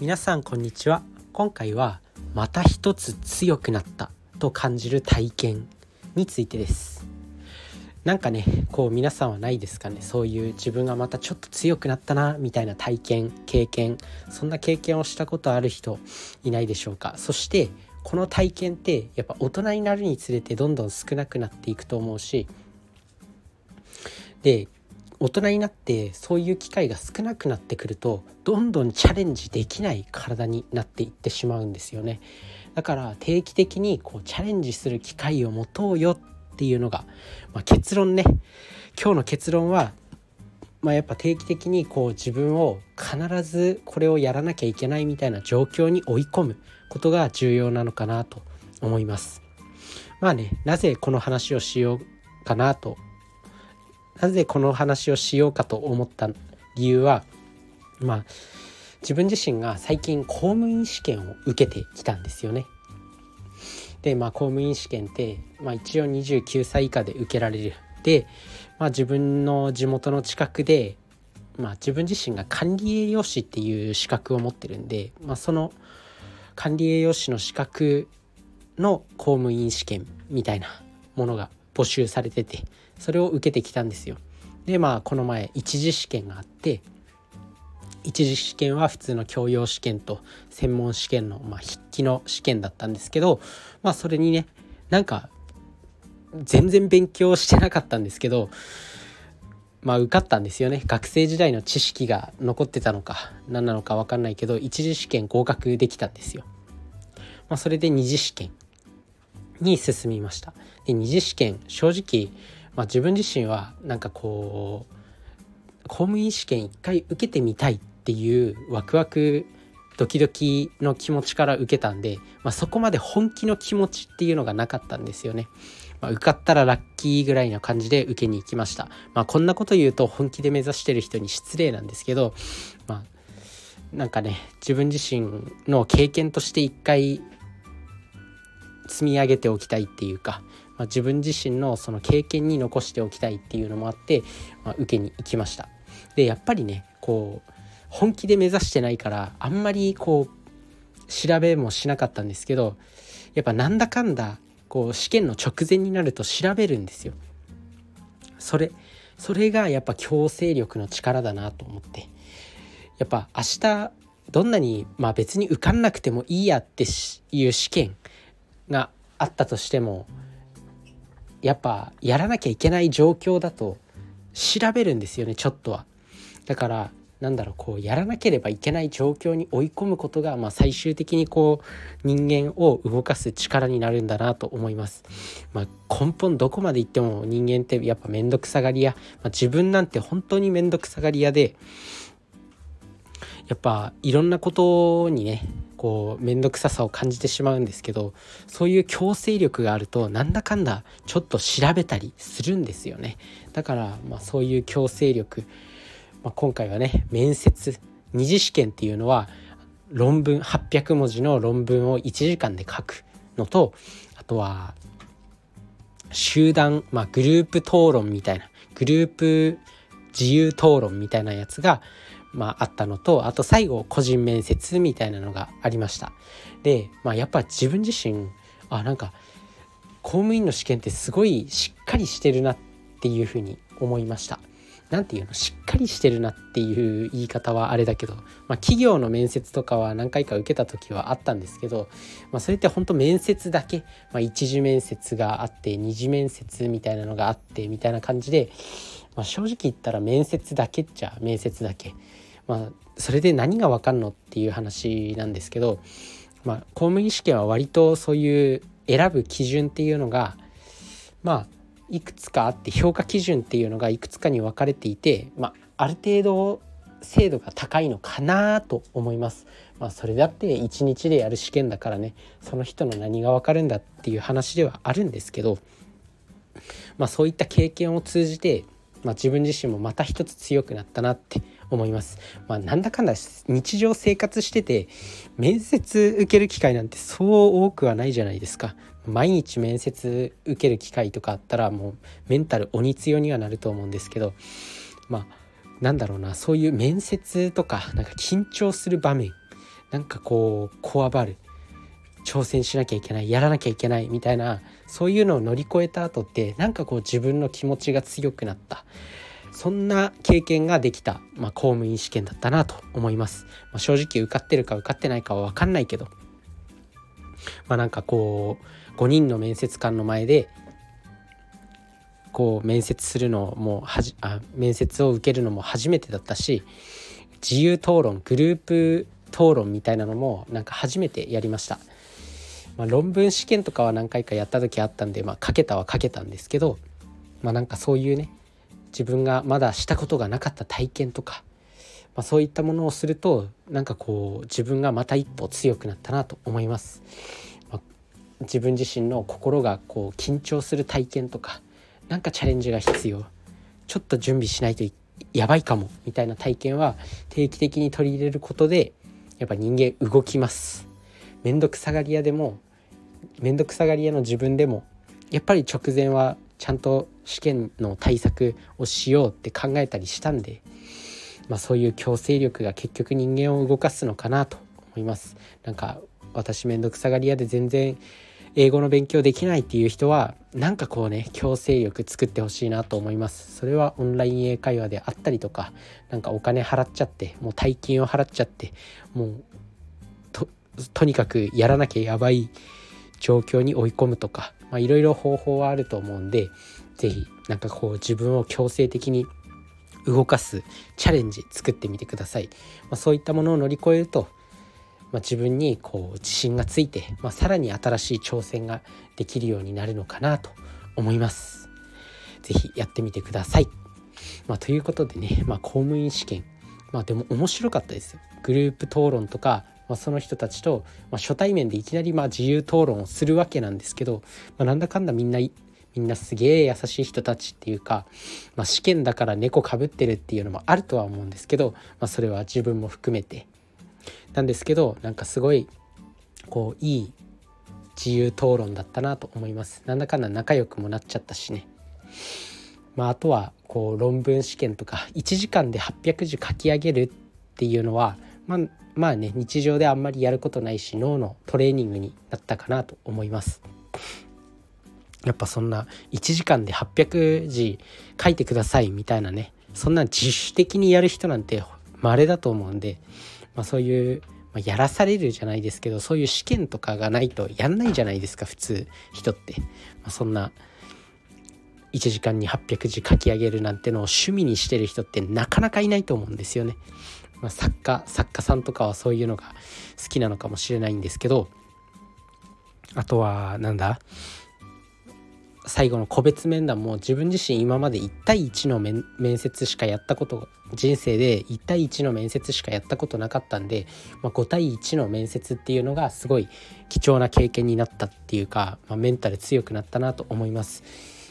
皆さんこんにちは。今回はまた一つ強くなったと感じる体験についてです。なんかねこう皆さんはないですかね。そういう自分がまたちょっと強くなったなみたいな体験経験そんな経験をしたことある人いないでしょうか。そしてこの体験ってやっぱ大人になるにつれてどんどん少なくなっていくと思うしで大人になってそういう機会が少なくなってくるとどんどんチャレンジできない体になっていってしまうんですよね。だから定期的にこうチャレンジする機会を持とうよっていうのが、まあ、結論ね。今日の結論は、まあ、やっぱ定期的にこう自分を必ずこれをやらなきゃいけないみたいな状況に追い込むことが重要なのかなと思います。まあねなぜこの話をしようかなとなぜこの話をしようかと思った理由はまあ自分自身が最近公務員試験を受けてきたんですよね。でまあ公務員試験って、まあ、一応29歳以下で受けられるで、まあ、自分の地元の近くで、まあ、自分自身が管理栄養士っていう資格を持ってるんで、まあ、その管理栄養士の資格の公務員試験みたいなものが募集されててそれを受けてきたんですよ。でまあこの前一次試験があって一次試験は普通の教養試験と専門試験の、まあ、筆記の試験だったんですけどまあそれにねなんか全然勉強してなかったんですけどまあ受かったんですよね学生時代の知識が残ってたのか何なのか分かんないけど一次試験合格できたんですよ。まあ、それで二次試験に進みました。で二次試験正直、まあ、自分自身はなんかこう公務員試験一回受けてみたいっていうワクワクドキドキの気持ちから受けたんで、まあ、そこまで本気の気持ちっていうのがなかったんですよね。まあ、受かったらラッキーぐらいな感じで受けに行きました。まあ、こんなこと言うと本気で目指してる人に失礼なんですけど、まあ、なんかね自分自身の経験として一回積み上げておきたいっていうか、まあ、自分自身のその経験に残しておきたいっていうのもあって、まあ、受けに行きました。でやっぱりねこう本気で目指してないからあんまりこう調べもしなかったんですけどやっぱなんだかんだこう試験の直前になると調べるんですよ。それそれがやっぱ強制力の力だなと思ってやっぱ明日どんなにまあ別に受かんなくてもいいやっていう試験があったとしてもやっぱやらなきゃいけない状況だと調べるんですよねちょっとは。だからなんだろうこうやらなければいけない状況に追い込むことが、まあ、最終的にこう人間を動かす力になるんだなと思います。まあ、根本どこまでいっても人間ってやっぱ面倒くさがり屋、まあ、自分なんて本当に面倒くさがり屋でやっぱいろんなことにねこう面倒くささを感じてしまうんですけどそういう強制力があるとなんだかんだちょっと調べたりするんですよね。だからまあそういう強制力まあ、今回はね面接二次試験っていうのは論文800文字の論文を1時間で書くのとあとは集団、まあ、グループ討論みたいなグループ自由討論みたいなやつが、まあ、あったのとあと最後個人面接みたいなのがありました。で、まあ、やっぱ自分自身あなんか公務員の試験ってすごいしっかりしてるなっていうふうに思いました。何て言うのしっかりしてるなっていう言い方はあれだけど、まあ、企業の面接とかは何回か受けた時はあったんですけど、まあ、それって本当面接だけ、まあ、一次面接があって二次面接みたいなのがあってみたいな感じで、まあ、正直言ったら面接だけっちゃ面接だけ、まあ、それで何が分かんのっていう話なんですけど、まあ、公務員試験は割とそういう選ぶ基準っていうのがまあいくつかあって評価基準っていうのがいくつかに分かれていて、まあ、ある程度精度が高いのかなと思います。まあ、それだって1日でやる試験だからねその人の何が分かるんだっていう話ではあるんですけど、まあ、そういった経験を通じて、まあ、自分自身もまた一つ強くなったなって思います。まあ、なんだかんだ日常生活してて面接受ける機会なんてそう多くはないじゃないですか。毎日面接受ける機会とかあったらもうメンタル鬼強にはなると思うんですけどまあなんだろうなそういう面接とかなんか緊張する場面なんかこうこわばる挑戦しなきゃいけないやらなきゃいけないみたいなそういうのを乗り越えた後ってなんかこう自分の気持ちが強くなったそんな経験ができた、まあ、公務員試験だったなと思います、まあ、正直受かってるか受かってないかは分かんないけどまあなんかこう5人の面接官の前でこう面接するのもはじあ面接を受けるのも初めてだったし自由討論グループ討論みたいなのもなんか初めてやりました。まあ、論文試験とかは何回かやった時あったんで、まあ、書けたは書けたんですけど、まあ、なんかそういうね自分がまだしたことがなかった体験とか、まあ、そういったものをするとなんかこう自分がまた一歩強くなったなと思います。まあ、自分自身の心がこう緊張する体験とかなんかチャレンジが必要ちょっと準備しないとやばいかもみたいな体験は定期的に取り入れることでやっぱ人間動きますめんどくさがり屋でもめんどくさがり屋の自分でもやっぱり直前はちゃんと試験の対策をしようって考えたりしたんで、まあ、そういう強制力が結局人間を動かすのかなと思います。なんか私めんどくさがり屋で全然英語の勉強できないっていう人はなんかこうね強制力作ってほしいなと思います。それはオンライン英会話であったりとかなんかお金払っちゃってもう大金を払っちゃってもうととにかくやらなきゃやばい状況に追い込むとかいろいろ方法はあると思うんで是非なんかこう自分を強制的に動かすチャレンジ作ってみてください、まあ、そういったものを乗り越えるとまあ、自分にこう自信がついて、まあ、さらに新しい挑戦ができるようになるのかなと思います。是非やってみてください。まあ、ということでね、まあ、公務員試験まあでも面白かったですよ。グループ討論とか、まあ、その人たちと、まあ、初対面でいきなりまあ自由討論をするわけなんですけど、まあ、なんだかんだみんなみんなすげえ優しい人たちっていうか、まあ、試験だから猫かぶってるっていうのもあるとは思うんですけど、まあ、それは自分も含めて。なんですけどなんかすごいこういい自由討論だったなと思います。なんだかんだ仲良くもなっちゃったしね。まああとはこう論文試験とか1時間で800字書き上げるっていうのはまあまあね日常であんまりやることないし脳のトレーニングになったかなと思いますやっぱそんな1時間で800字書いてくださいみたいなねそんな自主的にやる人なんて稀だと思うんでまあ、そういう、ま、やらされるじゃないですけどそういう試験とかがないとやんないじゃないですか普通人って、まあ、そんな1時間に800字書き上げるなんてのを趣味にしてる人ってなかなかいないと思うんですよね。まあ、作家作家さんとかはそういうのが好きなのかもしれないんですけどあとはなんだ？最後の個別面談も自分自身今まで1対1の面接しかやったこと人生で1対1の面接しかやったことなかったんで、まあ、5対1の面接っていうのがすごい貴重な経験になったっていうか、まあ、メンタル強くなったなと思います。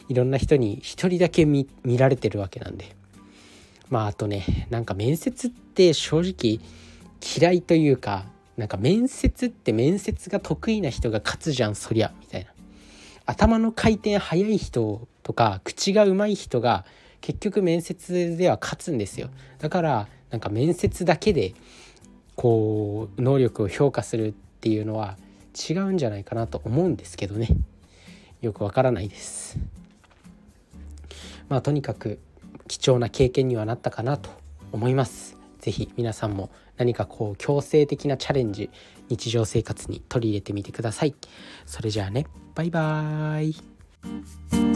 いろんな人に1人だけ見られてるわけなんで。まああとねなんか面接って正直嫌いというかなんか面接って面接が得意な人が勝つじゃんそりゃみたいな。頭の回転速い人とか口が上手い人が結局面接では勝つんですよ。だからなんか面接だけでこう能力を評価するっていうのは違うんじゃないかなと思うんですけどね。よくわからないです。まあとにかく貴重な経験にはなったかなと思います。是非皆さんも何かこう強制的なチャレンジ日常生活に取り入れてみてください。それじゃあねバイバーイ。